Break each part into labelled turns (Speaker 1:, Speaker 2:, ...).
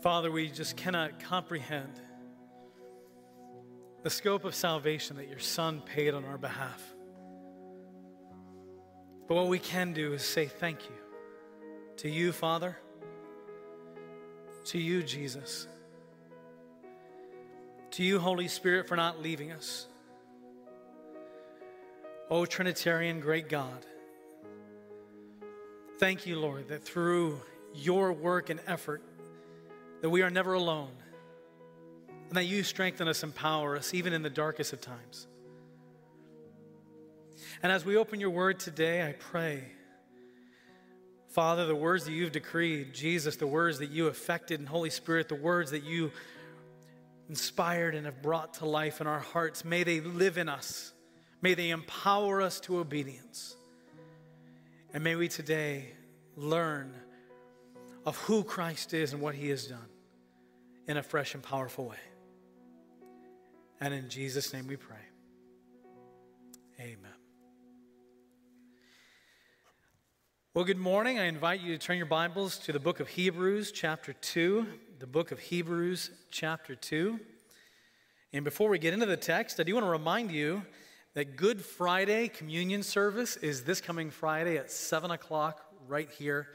Speaker 1: Father, we just cannot comprehend the scope of salvation that your Son paid on our behalf. But what we can do is say thank you to you, Father, to you, Jesus, to you, Holy Spirit, for not leaving us. O Trinitarian great God, thank you, Lord, that through your work and effort, that we are never alone, and that you strengthen us, empower us, even in the darkest of times. And as we open your word today, I pray, Father, the words that you've decreed, Jesus, the words that you effected, and Holy Spirit, the words that you inspired and have brought to life in our hearts, may they live in us. May they empower us to obedience. And may we today learn of who Christ is and what he has done in a fresh and powerful way. And in Jesus' name we pray. Amen. Well, good morning. I invite you to turn your Bibles to the book of Hebrews, chapter 2. The book of Hebrews, chapter 2. And before we get into the text, I do want to remind you that Good Friday communion service is this coming Friday at 7 o'clock right here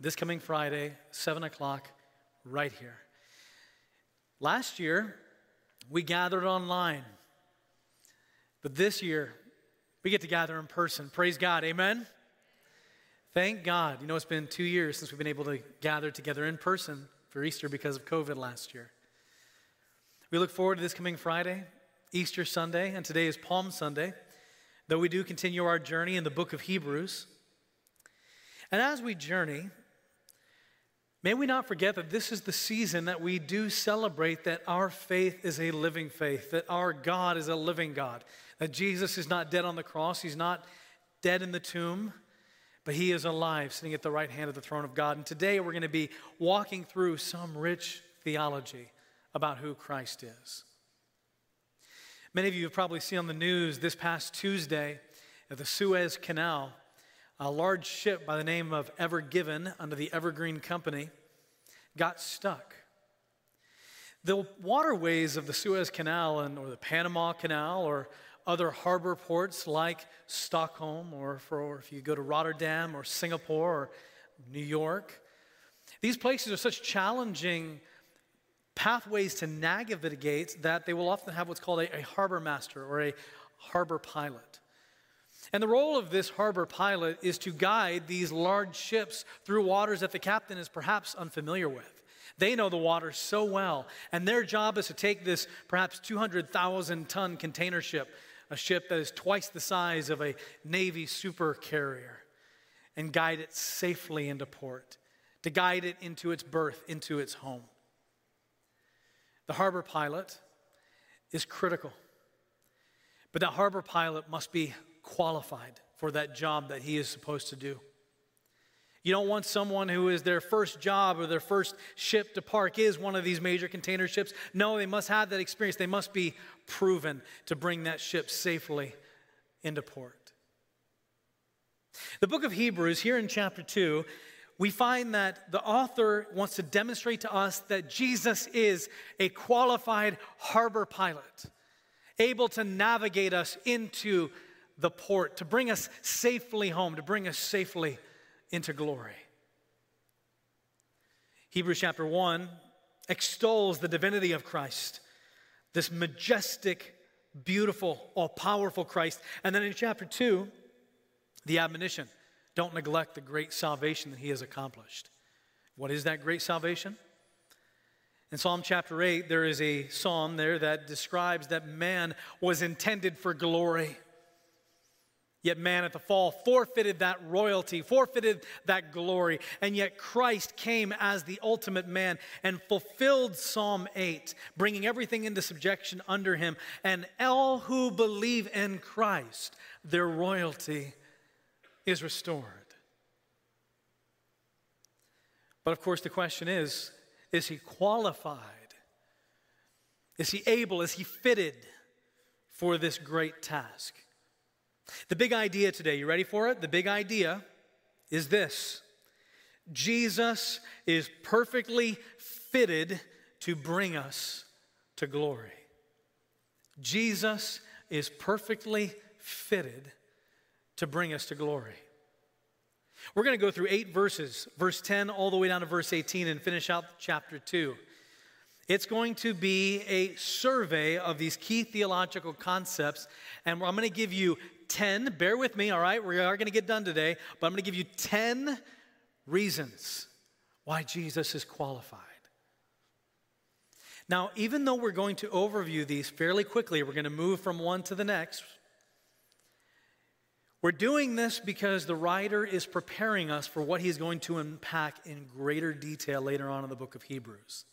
Speaker 1: this coming Friday, 7 o'clock, right here. Last year, we gathered online. But this year, we get to gather in person. Praise God. Amen. Thank God. You know, it's been two years since we've been able to gather together in person for Easter because of COVID last year. We look forward to this coming Friday, Easter Sunday, and today is Palm Sunday, though we do continue our journey in the book of Hebrews. And as we journey, May we not forget that this is the season that we do celebrate that our faith is a living faith, that our God is a living God, that Jesus is not dead on the cross, he's not dead in the tomb, but he is alive, sitting at the right hand of the throne of God. And today we're going to be walking through some rich theology about who Christ is. Many of you have probably seen on the news this past Tuesday the Suez Canal a large ship by the name of Ever Given under the Evergreen Company got stuck. The waterways of the Suez Canal and, or the Panama Canal or other harbor ports like Stockholm or for if you go to Rotterdam or Singapore or New York, these places are such challenging pathways to navigate that they will often have what's called a, a harbor master or a harbor pilot. And the role of this harbor pilot is to guide these large ships through waters that the captain is perhaps unfamiliar with. They know the water so well, and their job is to take this perhaps 200,000 ton container ship, a ship that is twice the size of a Navy super carrier, and guide it safely into port, to guide it into its berth, into its home. The harbor pilot is critical, but that harbor pilot must be qualified for that job that he is supposed to do. You don't want someone who is their first job or their first ship to park is one of these major container ships. No, they must have that experience. They must be proven to bring that ship safely into port. The book of Hebrews, here in chapter 2, we find that the author wants to demonstrate to us that Jesus is a qualified harbor pilot, able to navigate us into the port, to bring us safely home, to bring us safely into glory. Hebrews chapter 1 extols the divinity of Christ, this majestic, beautiful, all powerful Christ. And then in chapter 2, the admonition don't neglect the great salvation that he has accomplished. What is that great salvation? In Psalm chapter 8, there is a psalm there that describes that man was intended for glory. Yet man at the fall forfeited that royalty, forfeited that glory. And yet Christ came as the ultimate man and fulfilled Psalm 8, bringing everything into subjection under him. And all who believe in Christ, their royalty is restored. But of course, the question is is he qualified? Is he able? Is he fitted for this great task? The big idea today, you ready for it? The big idea is this Jesus is perfectly fitted to bring us to glory. Jesus is perfectly fitted to bring us to glory. We're going to go through eight verses, verse 10 all the way down to verse 18, and finish out chapter 2. It's going to be a survey of these key theological concepts, and I'm going to give you 10, bear with me, all right? We are going to get done today, but I'm going to give you 10 reasons why Jesus is qualified. Now, even though we're going to overview these fairly quickly, we're going to move from one to the next. We're doing this because the writer is preparing us for what he's going to unpack in greater detail later on in the book of Hebrews.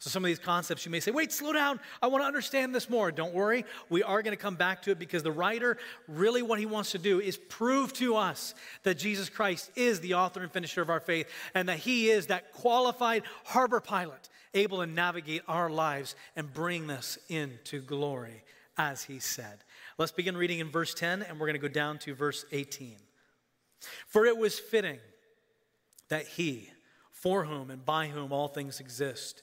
Speaker 1: So, some of these concepts you may say, wait, slow down. I want to understand this more. Don't worry. We are going to come back to it because the writer, really, what he wants to do is prove to us that Jesus Christ is the author and finisher of our faith and that he is that qualified harbor pilot able to navigate our lives and bring us into glory, as he said. Let's begin reading in verse 10, and we're going to go down to verse 18. For it was fitting that he, for whom and by whom all things exist,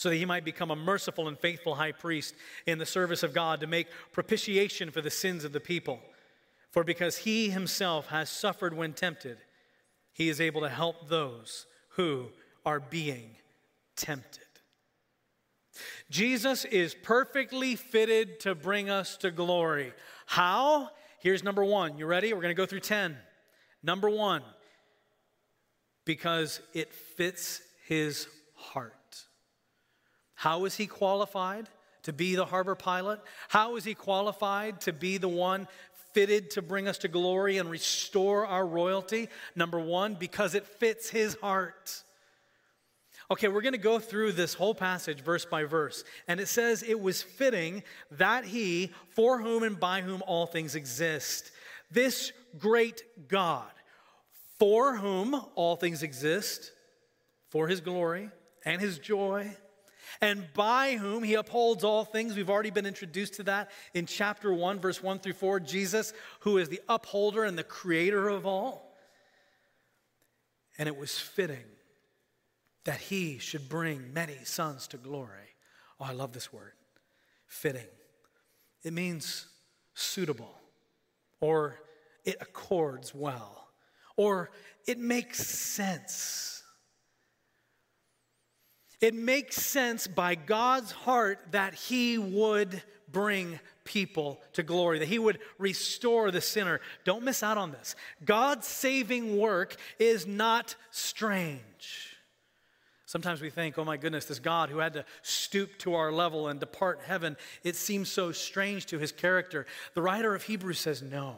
Speaker 1: so that he might become a merciful and faithful high priest in the service of God to make propitiation for the sins of the people. For because he himself has suffered when tempted, he is able to help those who are being tempted. Jesus is perfectly fitted to bring us to glory. How? Here's number one. You ready? We're going to go through 10. Number one, because it fits his heart. How is he qualified to be the harbor pilot? How is he qualified to be the one fitted to bring us to glory and restore our royalty? Number one, because it fits his heart. Okay, we're going to go through this whole passage verse by verse. And it says, It was fitting that he, for whom and by whom all things exist, this great God, for whom all things exist, for his glory and his joy, and by whom he upholds all things. We've already been introduced to that in chapter 1, verse 1 through 4. Jesus, who is the upholder and the creator of all. And it was fitting that he should bring many sons to glory. Oh, I love this word fitting. It means suitable, or it accords well, or it makes sense. It makes sense by God's heart that he would bring people to glory, that he would restore the sinner. Don't miss out on this. God's saving work is not strange. Sometimes we think, oh my goodness, this God who had to stoop to our level and depart heaven, it seems so strange to his character. The writer of Hebrews says, no,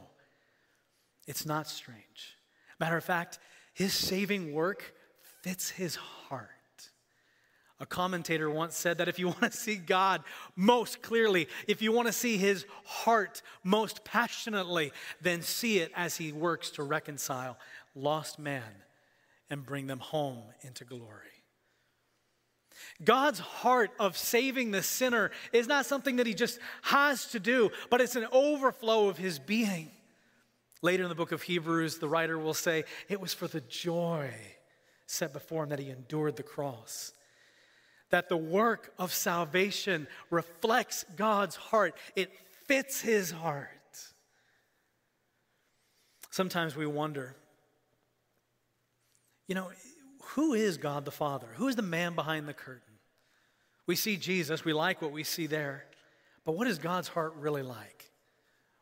Speaker 1: it's not strange. Matter of fact, his saving work fits his heart. A commentator once said that if you want to see God most clearly, if you want to see his heart most passionately, then see it as he works to reconcile lost man and bring them home into glory. God's heart of saving the sinner is not something that he just has to do, but it's an overflow of his being. Later in the book of Hebrews, the writer will say, It was for the joy set before him that he endured the cross. That the work of salvation reflects God's heart, it fits his heart. Sometimes we wonder, you know, who is God the Father? Who is the man behind the curtain? We see Jesus, we like what we see there, but what is God's heart really like?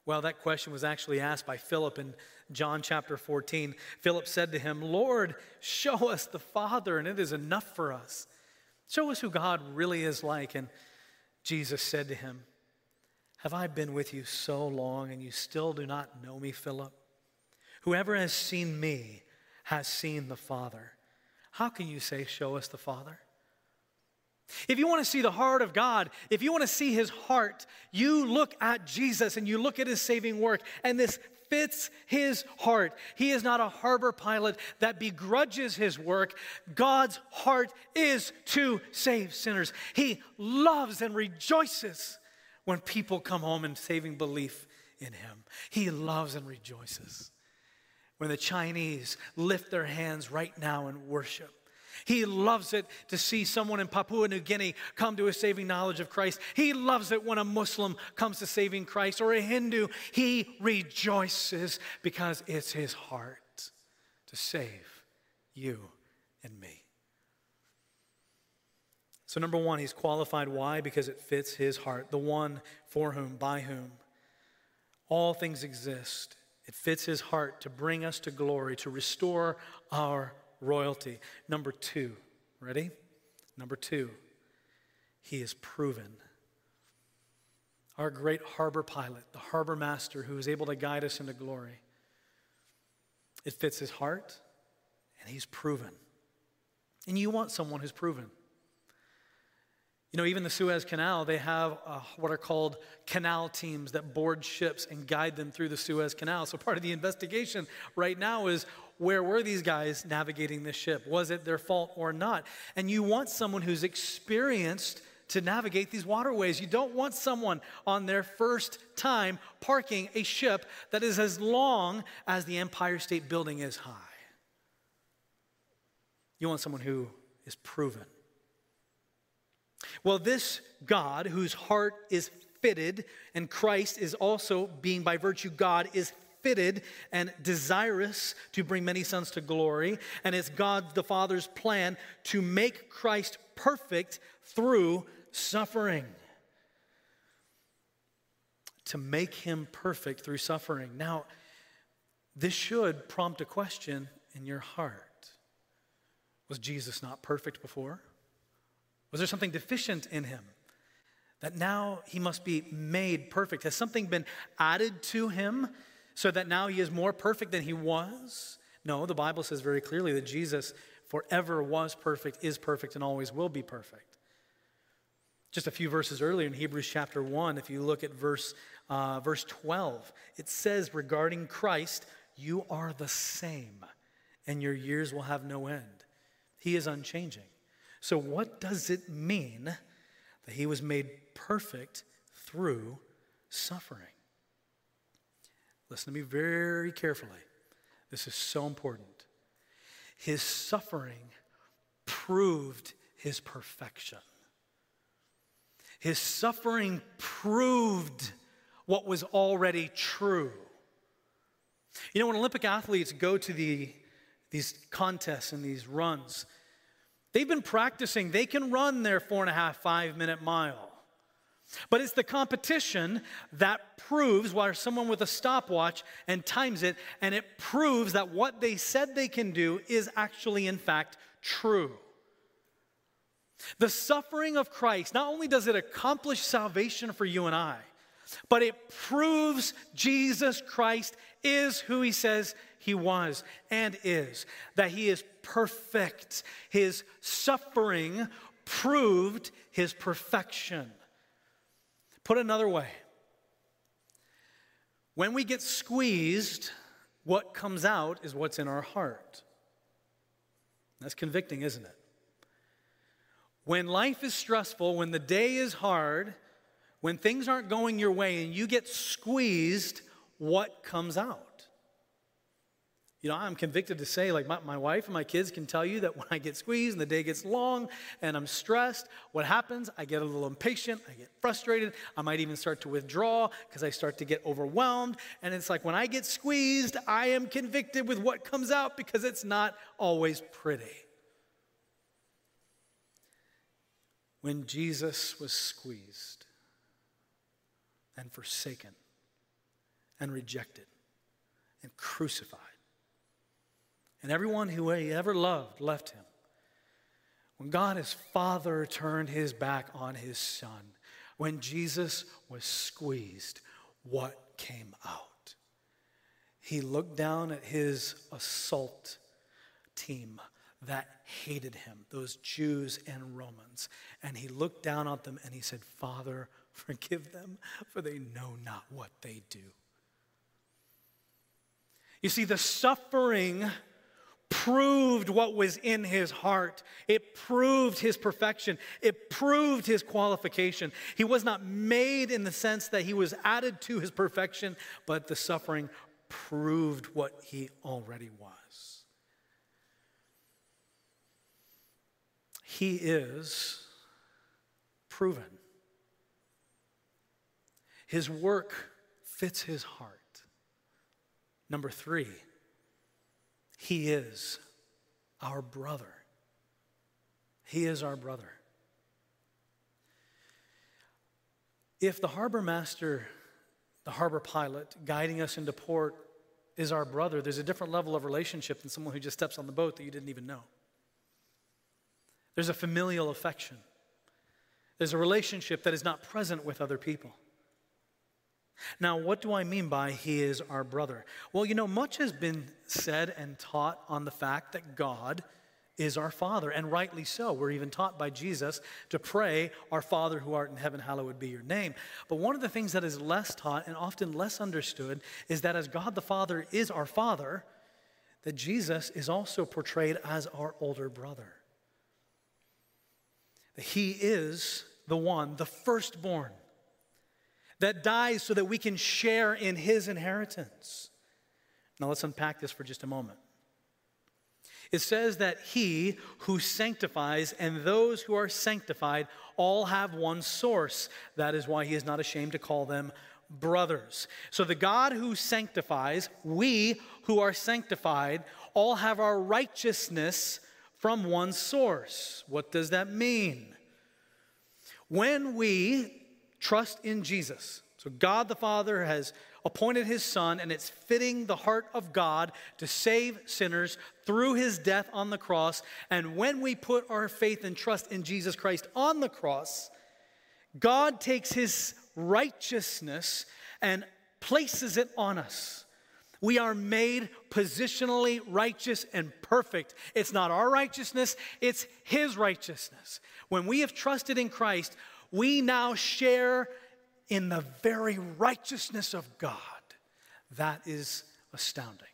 Speaker 1: Well, that question was actually asked by Philip in John chapter 14. Philip said to him, Lord, show us the Father, and it is enough for us. Show us who God really is like. And Jesus said to him, Have I been with you so long, and you still do not know me, Philip? Whoever has seen me has seen the Father. How can you say, Show us the Father? If you want to see the heart of God, if you want to see his heart, you look at Jesus and you look at his saving work, and this fits his heart. He is not a harbor pilot that begrudges his work. God's heart is to save sinners. He loves and rejoices when people come home in saving belief in him. He loves and rejoices when the Chinese lift their hands right now in worship he loves it to see someone in Papua New Guinea come to a saving knowledge of Christ. He loves it when a Muslim comes to saving Christ or a Hindu. He rejoices because it's his heart to save you and me. So, number one, he's qualified. Why? Because it fits his heart, the one for whom, by whom all things exist. It fits his heart to bring us to glory, to restore our royalty. Number two, ready? Number two, he is proven. Our great harbor pilot, the harbor master who is able to guide us into glory. It fits his heart, and he's proven. And you want someone who's proven. You know, even the Suez Canal, they have uh, what are called canal teams that board ships and guide them through the Suez Canal. So, part of the investigation right now is where were these guys navigating this ship? Was it their fault or not? And you want someone who's experienced to navigate these waterways. You don't want someone on their first time parking a ship that is as long as the Empire State Building is high. You want someone who is proven. Well, this God, whose heart is fitted, and Christ is also being by virtue God, is fitted and desirous to bring many sons to glory. And it's God the Father's plan to make Christ perfect through suffering. To make him perfect through suffering. Now, this should prompt a question in your heart Was Jesus not perfect before? Was there something deficient in him? That now he must be made perfect. Has something been added to him so that now he is more perfect than he was? No, the Bible says very clearly that Jesus forever was perfect, is perfect, and always will be perfect. Just a few verses earlier in Hebrews chapter 1, if you look at verse, uh, verse 12, it says regarding Christ, You are the same, and your years will have no end. He is unchanging. So, what does it mean that he was made perfect through suffering? Listen to me very carefully. This is so important. His suffering proved his perfection. His suffering proved what was already true. You know, when Olympic athletes go to the, these contests and these runs, they've been practicing. They can run their four and a half, five minute mile. But it's the competition that proves, while someone with a stopwatch and times it, and it proves that what they said they can do is actually, in fact, true. The suffering of Christ, not only does it accomplish salvation for you and I, but it proves Jesus Christ is who he says he was and is, that he is perfect. His suffering proved his perfection. Put another way, when we get squeezed, what comes out is what's in our heart. That's convicting, isn't it? When life is stressful, when the day is hard, when things aren't going your way and you get squeezed, what comes out? You know, I'm convicted to say, like, my, my wife and my kids can tell you that when I get squeezed and the day gets long and I'm stressed, what happens? I get a little impatient, I get frustrated, I might even start to withdraw because I start to get overwhelmed. And it's like when I get squeezed, I am convicted with what comes out because it's not always pretty. when Jesus was squeezed and forsaken and rejected and crucified. And everyone who he ever loved left him. When God his Father turned his back on his Son, when Jesus was squeezed, what came out? He looked down at his assault team that hated him, those Jews and Romans, and he looked down at them and he said, Father, forgive them, for they know not what they do. You see, the suffering proved what was in his heart. It proved his perfection. It proved his qualification. He was not made in the sense that he was added to his perfection, but the suffering proved what he already was. He is proven. His work fits his heart. Number three, he is our brother. He is our brother. If the harbor master, the harbor pilot guiding us into port is our brother, there's a different level of relationship than someone who just steps on the boat that you didn't even know. There's a familial affection. There's a relationship that is not present with other people. Now, what do I mean by he is our brother? Well, you know, much has been said and taught on the fact that God is our Father, and rightly so. We're even taught by Jesus to pray, Our Father who art in heaven, hallowed be your name. But one of the things that is less taught and often less understood is that as God the Father is our Father, that Jesus is also portrayed as our older brother. That he is the one, the firstborn that dies so that we can share in his inheritance. Now let's unpack this for just a moment. It says that he who sanctifies and those who are sanctified all have one source. That is why he is not ashamed to call them brothers. So the God who sanctifies, we who are sanctified, all have our righteousness from one source. What does that mean? When we trust in Jesus. So God the Father has appointed his Son, and it's fitting the heart of God to save sinners through his death on the cross. And when we put our faith and trust in Jesus Christ on the cross, God takes his righteousness and places it on us. We are made positionally righteous and perfect. It's not our righteousness, it's His righteousness. When we have trusted in Christ, we now share in the very righteousness of God. That is astounding.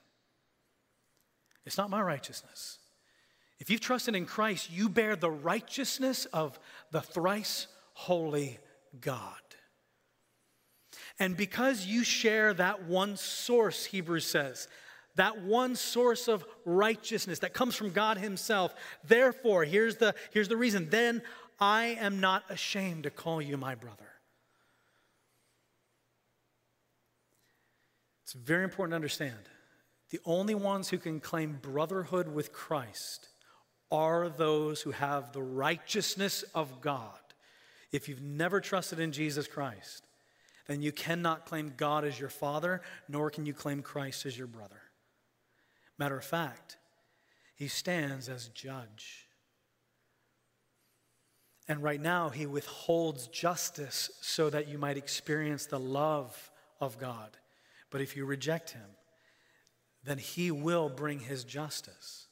Speaker 1: It's not my righteousness. If you've trusted in Christ, you bear the righteousness of the thrice holy God. And because you share that one source, Hebrews says, that one source of righteousness that comes from God Himself, therefore, here's the, here's the reason, then I am not ashamed to call you my brother. It's very important to understand. The only ones who can claim brotherhood with Christ are those who have the righteousness of God. If you've never trusted in Jesus Christ, then you cannot claim God as your father, nor can you claim Christ as your brother. Matter of fact, he stands as judge. And right now, He withholds justice so that you might experience the love of God. But if you reject Him, then He will bring His justice.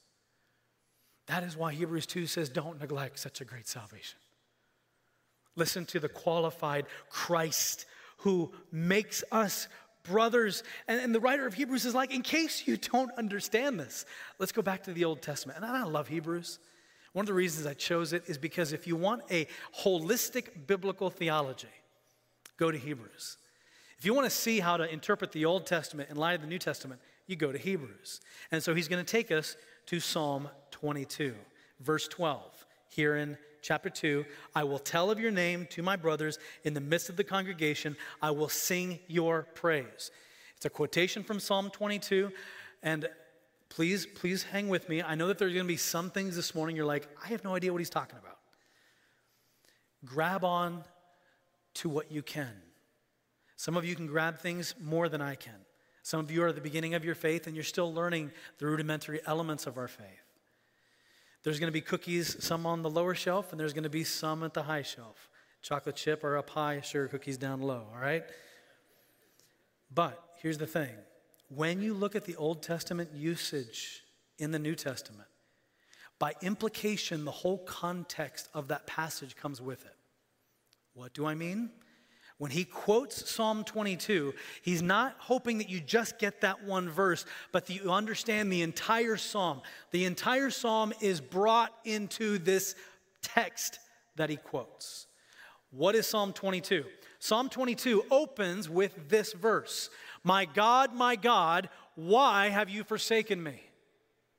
Speaker 1: That is why Hebrews 2 says, Don't neglect such a great salvation. Listen to the qualified Christ who makes us brothers. And, and, the writer of Hebrews is like, in case you don't understand this, let's go back to the Old Testament. And I love Hebrews. One of the reasons I chose it is because if you want a holistic biblical theology, go to Hebrews. If you want to see how to interpret the Old Testament in light of the New Testament, you go to Hebrews. And so he's going to take us to Psalm 22, verse 12. Here in chapter 2, I will tell of your name to my brothers in the midst of the congregation. I will sing your praise. It's a quotation from Psalm 22. And Please, please hang with me. I know that there's going to be some things this morning you're like, I have no idea what he's talking about. grab on to what you can. Some of you can grab things more than I can. Some of you are at the beginning of your faith and you're still learning the rudimentary elements of our faith. There's going to be cookies, some on the lower shelf, and there's going to be some at the high shelf. Chocolate chip are up high, sugar cookies down low, all right? But here's the thing when you look at the Old Testament usage in the New Testament, by implication, the whole context of that passage comes with it. What do I mean? When he quotes Psalm 22, he's not hoping that you just get that one verse, but that you understand the entire psalm. The entire psalm is brought into this text that he quotes. What is Psalm 22? Psalm 22 opens with this verse My God, my God, why have you forsaken me?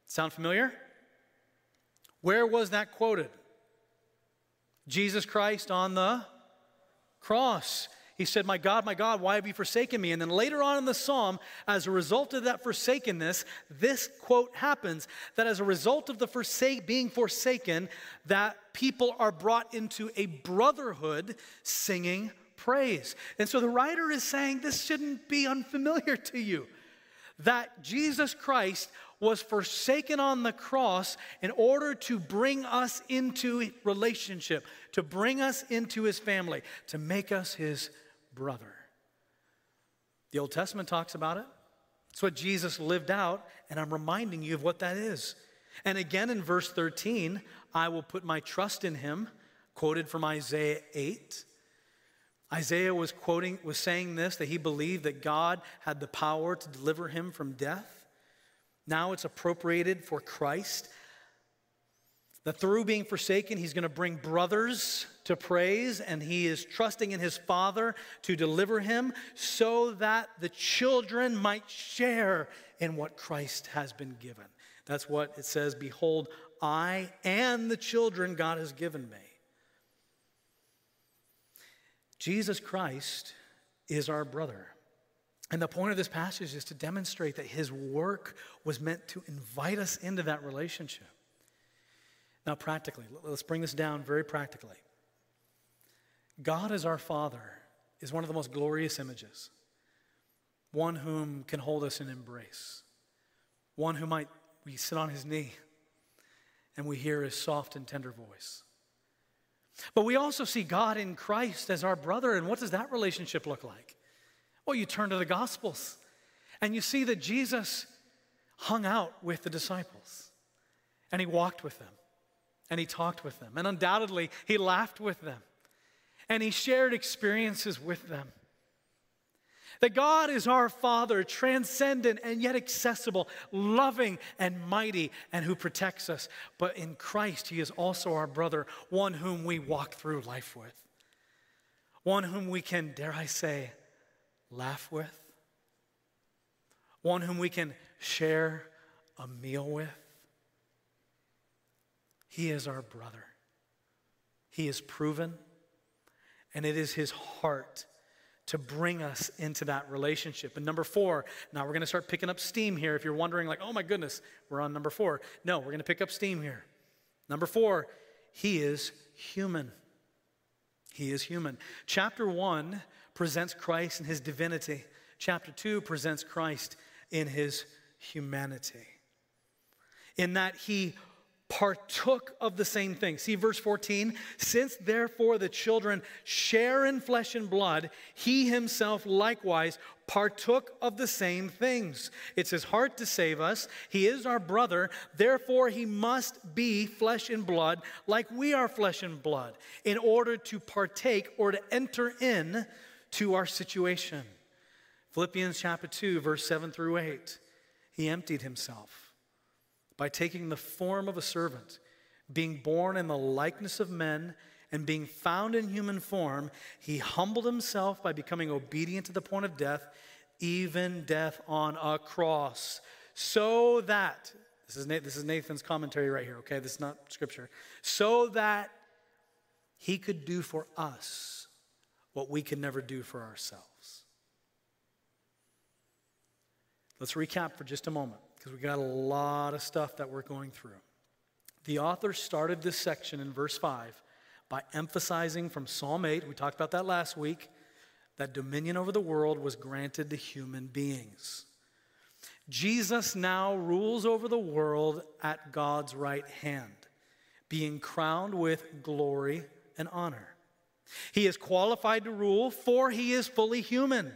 Speaker 1: Sound familiar? Where was that quoted? Jesus Christ on the cross. He said, My God, my God, why have you forsaken me? And then later on in the psalm, as a result of that forsakenness, this quote happens that as a result of the forsake, being forsaken, that people are brought into a brotherhood singing praise. And so the writer is saying this shouldn't be unfamiliar to you that Jesus Christ was forsaken on the cross in order to bring us into relationship, to bring us into his family, to make us his brother. The Old Testament talks about it. It's what Jesus lived out, and I'm reminding you of what that is. And again in verse 13, I will put my trust in him, quoted from Isaiah 8. Isaiah was quoting, was saying this that he believed that God had the power to deliver him from death. Now it's appropriated for Christ. That through being forsaken, he's going to bring brothers to praise, and he is trusting in his Father to deliver him so that the children might share in what Christ has been given. That's what it says Behold, I and the children God has given me. Jesus Christ is our brother. And the point of this passage is to demonstrate that his work was meant to invite us into that relationship. Now, practically, let's bring this down very practically. God as our Father is one of the most glorious images, one whom can hold us in embrace, one who might we sit on his knee and we hear his soft and tender voice. But we also see God in Christ as our brother, and what does that relationship look like? Well, you turn to the Gospels and you see that Jesus hung out with the disciples and he walked with them and he talked with them, and undoubtedly he laughed with them and he shared experiences with them. That God is our Father, transcendent and yet accessible, loving and mighty, and who protects us. But in Christ, He is also our brother, one whom we walk through life with, one whom we can, dare I say, laugh with, one whom we can share a meal with. He is our brother. He is proven, and it is His heart to bring us into that relationship. And number four, now we're going to start picking up steam here. If you're wondering, like, oh my goodness, we're on number four. No, we're going to pick up steam here. Number four, he is human. He is human. Chapter one presents Christ in his divinity, chapter two presents Christ in his humanity. In that he partook of the same thing. See verse 14? Since therefore the children share in flesh and blood, he himself likewise partook of the same things. It's his heart to save us. He is our brother. Therefore, he must be flesh and blood like we are flesh and blood in order to partake or to enter in to our situation. Philippians chapter 2, verse 7 through 8. He emptied himself by taking the form of a servant, being born in the likeness of men, and being found in human form, he humbled himself by becoming obedient to the point of death, even death on a cross. So that, this is, this is Nathan's commentary right here, okay? This is not scripture. So that he could do for us what we could never do for ourselves. Let's recap for just a moment because we got a lot of stuff that we're going through. The author started this section in verse 5 by emphasizing from Psalm 8, we talked about that last week, that dominion over the world was granted to human beings. Jesus now rules over the world at God's right hand, being crowned with glory and honor. He is qualified to rule, for he is fully human.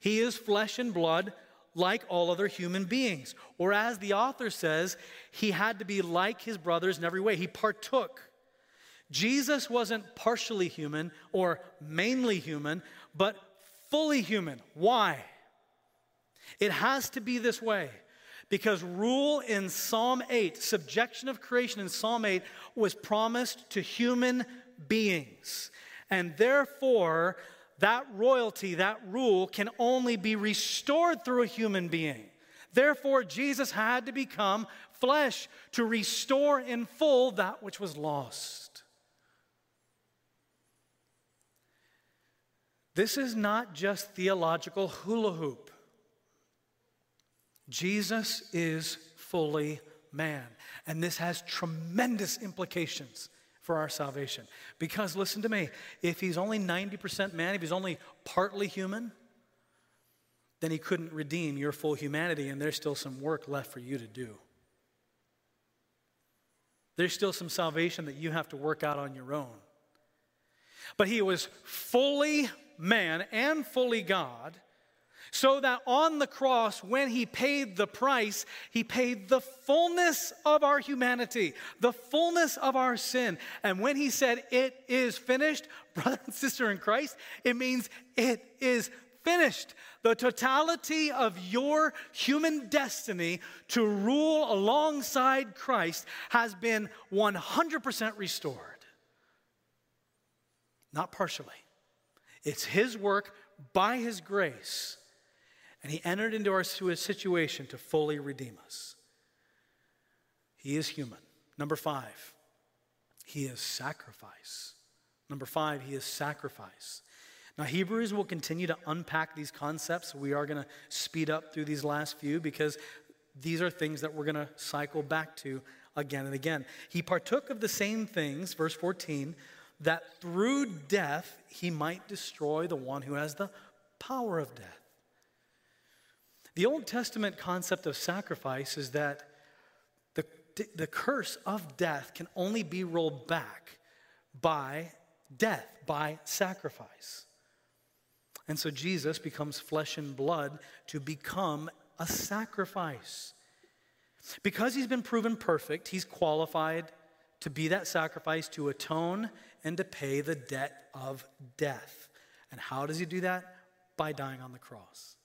Speaker 1: He is flesh and blood like all other human beings. Or as the author says, he had to be like his brothers in every way. He partook. Jesus wasn't partially human or mainly human, but fully human. Why? It has to be this way because rule in Psalm 8, subjection of creation in Psalm 8, was promised to human beings. And therefore, that royalty, that rule, can only be restored through a human being. Therefore, Jesus had to become flesh to restore in full that which was lost. This is not just theological hula hoop. Jesus is fully man. And this has tremendous implications for our salvation. Because listen to me, if he's only 90% man, if he's only partly human, then he couldn't redeem your full humanity, and there's still some work left for you to do. There's still some salvation that you have to work out on your own. But he was fully man and fully God so that on the cross, when he paid the price, he paid the fullness of our humanity, the fullness of our sin. And when he said, It is finished, brother and sister in Christ, it means it is finished. The totality of your human destiny to rule alongside Christ has been 100% restored. Not partially. It's his work by his grace and he entered into our situation to fully redeem us. He is human. Number five, he is sacrifice. Number five, he is sacrifice. Now, Hebrews will continue to unpack these concepts. We are going to speed up through these last few because these are things that we're going to cycle back to again and again. He partook of the same things, verse 14, that through death he might destroy the one who has the power of death. The Old Testament concept of sacrifice is that the, the curse of death can only be rolled back by death, by sacrifice. And so Jesus becomes flesh and blood to become a sacrifice. Because he's been proven perfect, he's qualified to be that sacrifice to atone and to pay the debt of death. And how does he do that? By dying on the cross.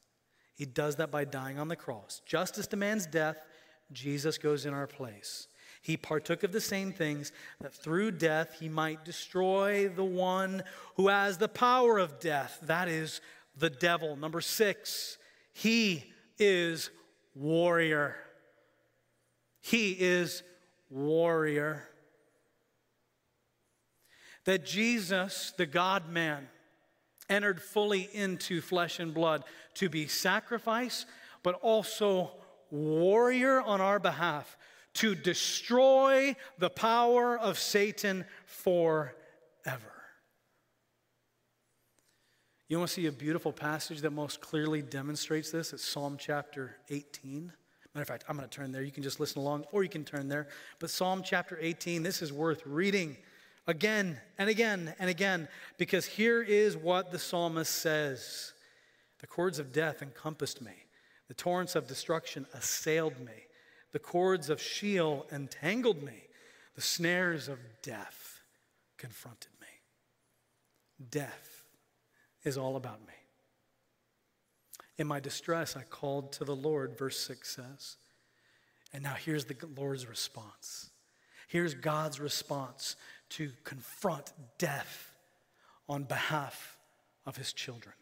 Speaker 1: He does that by dying on the cross. Justice demands death, Jesus goes in our place. He partook of the same things that through death he might destroy the one who has the power of death. That is the devil. Number six, he is warrior. He is warrior. That Jesus, the God man, entered fully into flesh and blood to be sacrifice, but also warrior on our behalf to destroy the power of Satan forever. You want to see a beautiful passage that most clearly demonstrates this? It's Psalm chapter 18. Matter of fact, I'm going to turn there. You can just listen along, or you can turn there. But Psalm chapter 18, this is worth reading again and again and again, because here is what the psalmist says The cords of death encompassed me, the torrents of destruction assailed me, the cords of Sheol entangled me, the snares of death confronted me. Death is all about me. In my distress, I called to the Lord, verse 6 says. And now here's the Lord's response. Here's God's response to confront death on behalf of his children.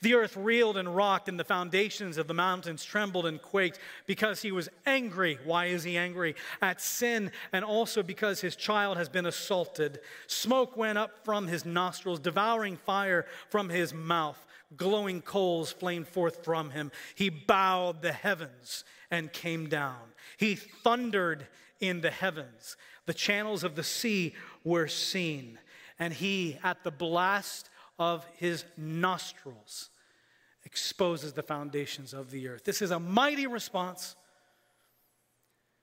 Speaker 1: The earth reeled and rocked, and the foundations of the mountains trembled and quaked because he was angry. Why is he angry? At sin, and also because his child has been assaulted. Smoke went up from his nostrils, devouring fire from his mouth. Glowing coals flamed forth from him. He bowed the heavens and came down. He thundered in the heavens. The channels of the sea were seen, and he, at the blast of his nostrils, exposes the foundations of the earth. This is a mighty response.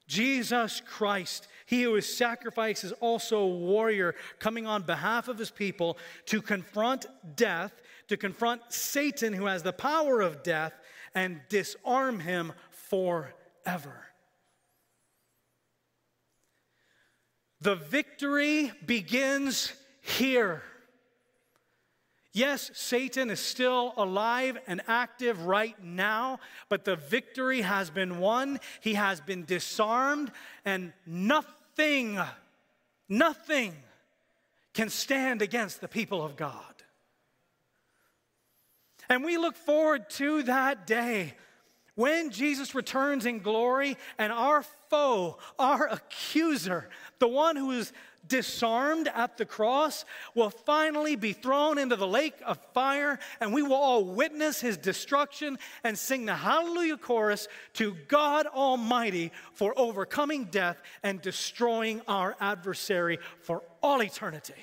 Speaker 1: Jesus Christ, he who is sacrificed, is also a warrior coming on behalf of his people to confront death, to confront Satan, who has the power of death, and disarm him forever. The victory begins here. Yes, Satan is still alive and active right now, but the victory has been won. He has been disarmed, and nothing, nothing can stand against the people of God. And we look forward to that day when Jesus returns in glory and our foe, our accuser, the one who is disarmed at the cross, will finally be thrown into the lake of fire, and we will all witness his destruction and sing the hallelujah chorus to God Almighty for overcoming death and destroying our adversary for all eternity.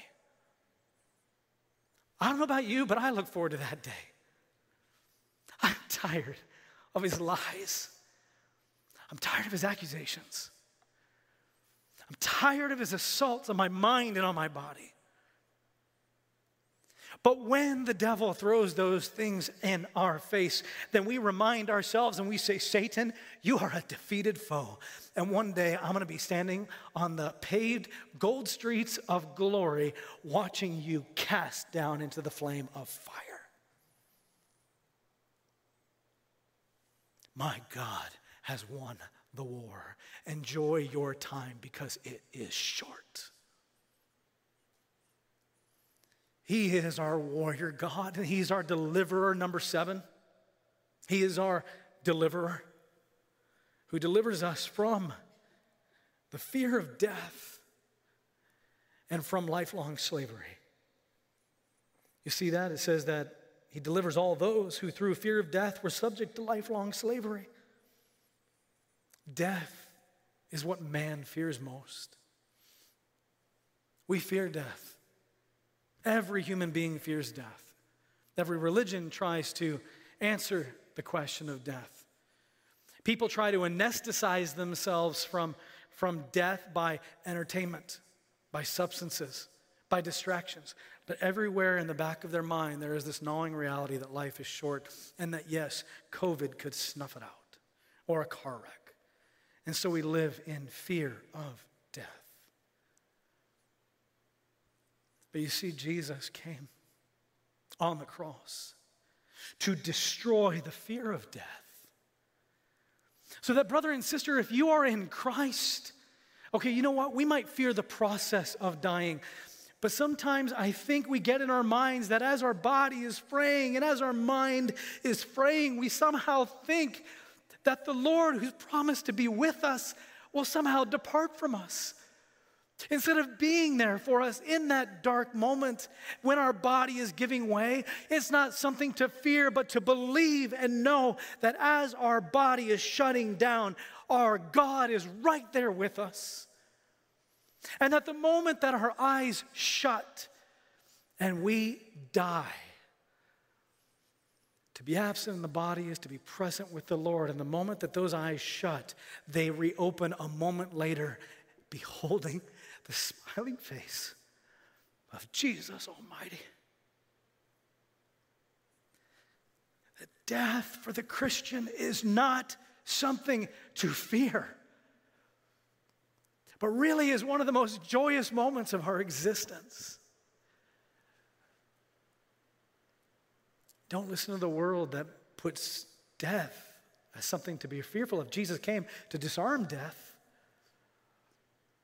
Speaker 1: I don't know about you, but I look forward to that day. I'm tired of his lies. I'm tired of his accusations. I'm tired of his assaults on my mind and on my body. But when the devil throws those things in our face, then we remind ourselves and we say, Satan, you are a defeated foe. And one day I'm going to be standing on the paved gold streets of glory, watching you cast down into the flame of fire. My God has won the war. Enjoy your time because it is short. He is our warrior God, and He's our deliverer, number seven. He is our deliverer who delivers us from the fear of death and from lifelong slavery. You see that? It says that He delivers all those who, through fear of death, were subject to lifelong slavery. Death is what man fears most. We fear death. Every human being fears death. Every religion tries to answer the question of death. People try to anesthetize themselves from, from death by entertainment, by substances, by distractions. But everywhere in the back of their mind, there is this gnawing reality that life is short and that, yes, COVID could snuff it out or a car wreck. And so we live in fear of death. But you see, Jesus came on the cross to destroy the fear of death. So that, brother and sister, if you are in Christ, okay, you know what? We might fear the process of dying. But sometimes I think we get in our minds that as our body is fraying and as our mind is fraying, we somehow think that the Lord, who's promised to be with us, will somehow depart from us. Instead of being there for us in that dark moment when our body is giving way, it's not something to fear, but to believe and know that as our body is shutting down, our God is right there with us. And at the moment that our eyes shut and we die, to be absent in the body is to be present with the Lord. And the moment that those eyes shut, they reopen a moment later, beholding the smiling face of Jesus Almighty. Death for the Christian is not something to fear, but really is one of the most joyous moments of our existence. Don't listen to the world that puts death as something to be fearful of. Jesus came to disarm death.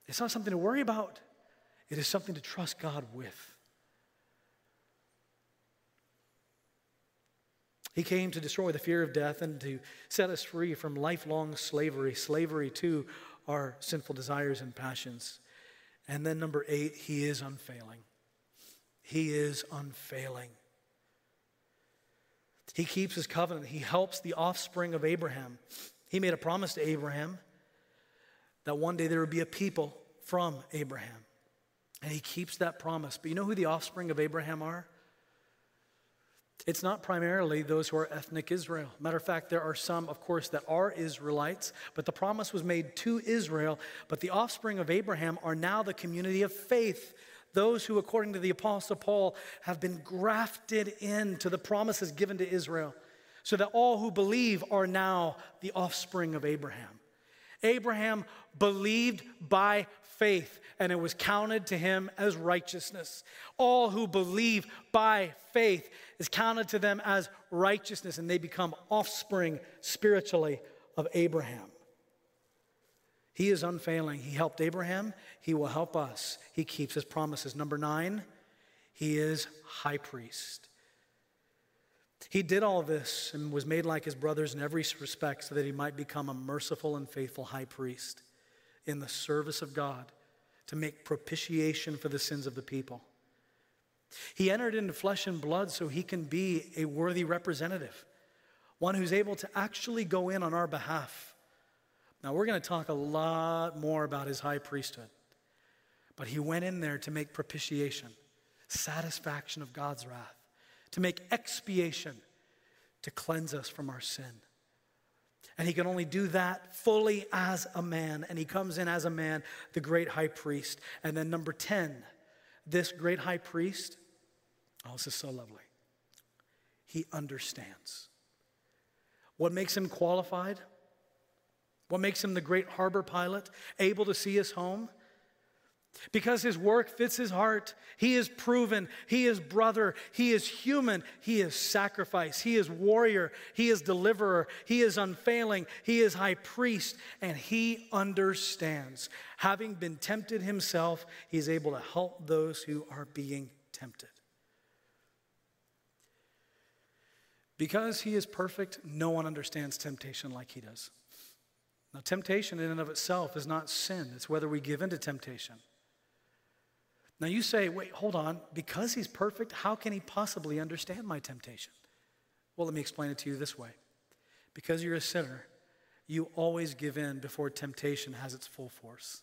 Speaker 1: It's not something to worry about, it is something to trust God with. He came to destroy the fear of death and to set us free from lifelong slavery, slavery to our sinful desires and passions. And then, number eight, He is unfailing. He is unfailing. He keeps his covenant. He helps the offspring of Abraham. He made a promise to Abraham that one day there would be a people from Abraham. And he keeps that promise. But you know who the offspring of Abraham are? It's not primarily those who are ethnic Israel. Matter of fact, there are some, of course, that are Israelites, but the promise was made to Israel. But the offspring of Abraham are now the community of faith, those who, according to the Apostle Paul, have been grafted into the promises given to Israel, so that all who believe are now the offspring of Abraham. Abraham believed by faith, and it was counted to him as righteousness. All who believe by faith is counted to them as righteousness, and they become offspring spiritually of Abraham. He is unfailing. He helped Abraham, he will help us. He keeps his promises. Number nine, he is high priest. He did all this and was made like his brothers in every respect so that he might become a merciful and faithful high priest in the service of God to make propitiation for the sins of the people. He entered into flesh and blood so he can be a worthy representative, one who's able to actually go in on our behalf. Now, we're going to talk a lot more about his high priesthood, but he went in there to make propitiation, satisfaction of God's wrath, to make expiation, to cleanse us from our sin. And he can only do that fully as a man. And he comes in as a man, the great high priest. And then, number 10, this great high priest, oh, this is so lovely. He understands. What makes him qualified? What makes him the great harbor pilot, able to see us home? Because his work fits his heart. He is proven. He is brother. He is human. He is sacrifice. He is warrior. He is deliverer. He is unfailing. He is high priest. And he understands. Having been tempted himself, he's able to help those who are being tempted. Because he is perfect, no one understands temptation like he does. Now, temptation in and of itself is not sin, it's whether we give in to temptation. Now you say, wait, hold on. Because he's perfect, how can he possibly understand my temptation? Well, let me explain it to you this way. Because you're a sinner, you always give in before temptation has its full force.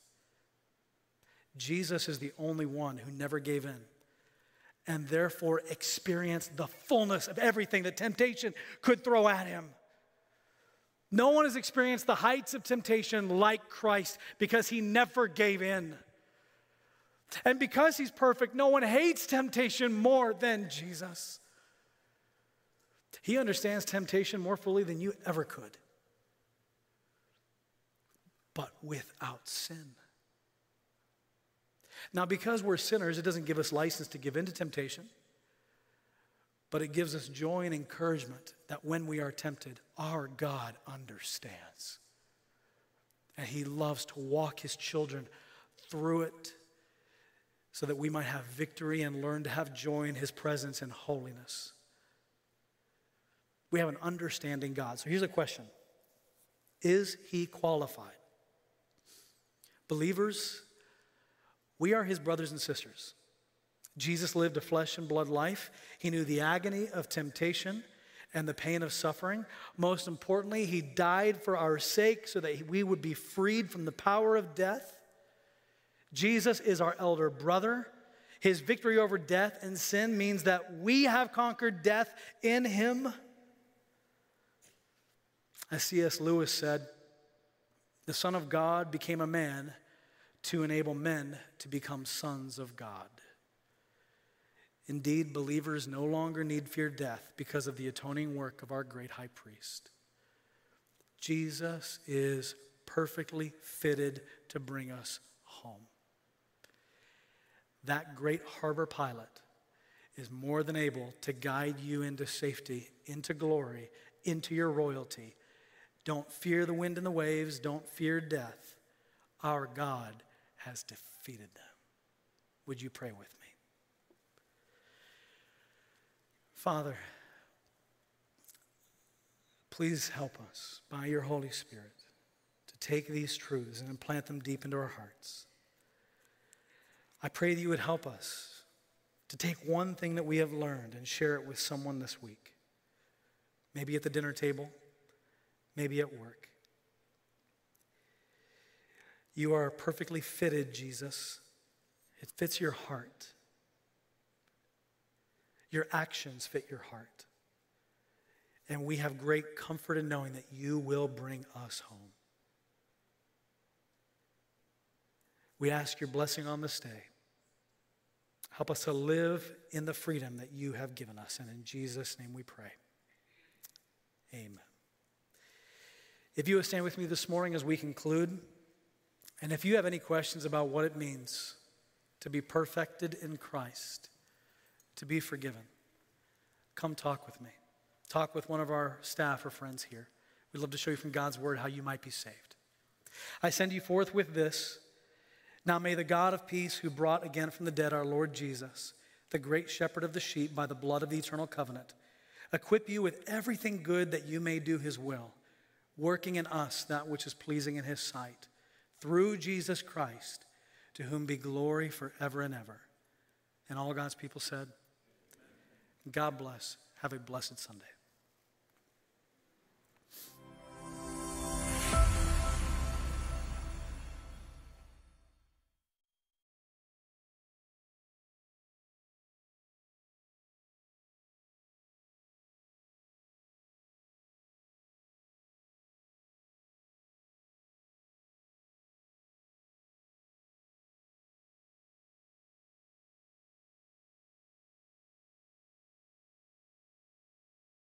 Speaker 1: Jesus is the only one who never gave in and therefore experienced the fullness of everything that temptation could throw at him. No one has experienced the heights of temptation like Christ because he never gave in. And because he's perfect, no one hates temptation more than Jesus. He understands temptation more fully than you ever could, but without sin. Now, because we're sinners, it doesn't give us license to give in to temptation, but it gives us joy and encouragement that when we are tempted, our God understands. And He loves to walk His children through it so that we might have victory and learn to have joy in his presence and holiness. We have an understanding God. So here's a question Is he qualified? Believers, we are his brothers and sisters. Jesus lived a flesh and blood life. He knew the agony of temptation and the pain of suffering. Most importantly, he died for our sake so that we would be freed from the power of death. Jesus is our elder brother. His victory over death and sin means that we have conquered death in him. As C.S. Lewis said, the Son of God became a man to enable men to become sons of God. Indeed, believers no longer need fear death because of the atoning work of our great high priest. Jesus is perfectly fitted to bring us home that great harbor pilot is more than able to guide you into safety, into glory, into your royalty. Don't fear the wind and the waves, don't fear death. Our God has defeated them. Would you pray with me? Father, please help us by your Holy Spirit to take these truths and implant them deep into our hearts. I pray that you would help us to take one thing that we have learned and share it with someone this week. Maybe at the dinner table, maybe at work. You are perfectly fitted, Jesus. It fits your heart. Your actions fit your heart. And we have great comfort in knowing that you will bring us home. We ask your blessing on this day. Help us to live in the freedom that you have given us. And in Jesus' name we pray. Amen. If you would stand with me this morning as we conclude, and if you have any questions about what it means to be perfected in Christ, to be forgiven, come talk with me. Talk with one of our staff or friends here. We'd love to show you from God's word how you might be saved. I send you forth with this. Now may the God of peace, who brought again from the dead our Lord Jesus, the great shepherd of the sheep by the blood of the eternal covenant, equip you with everything good that you may do his will, working in us that which is pleasing in his sight, through Jesus Christ, to whom be glory forever and ever. And all God's people said, God bless. Have a blessed Sunday.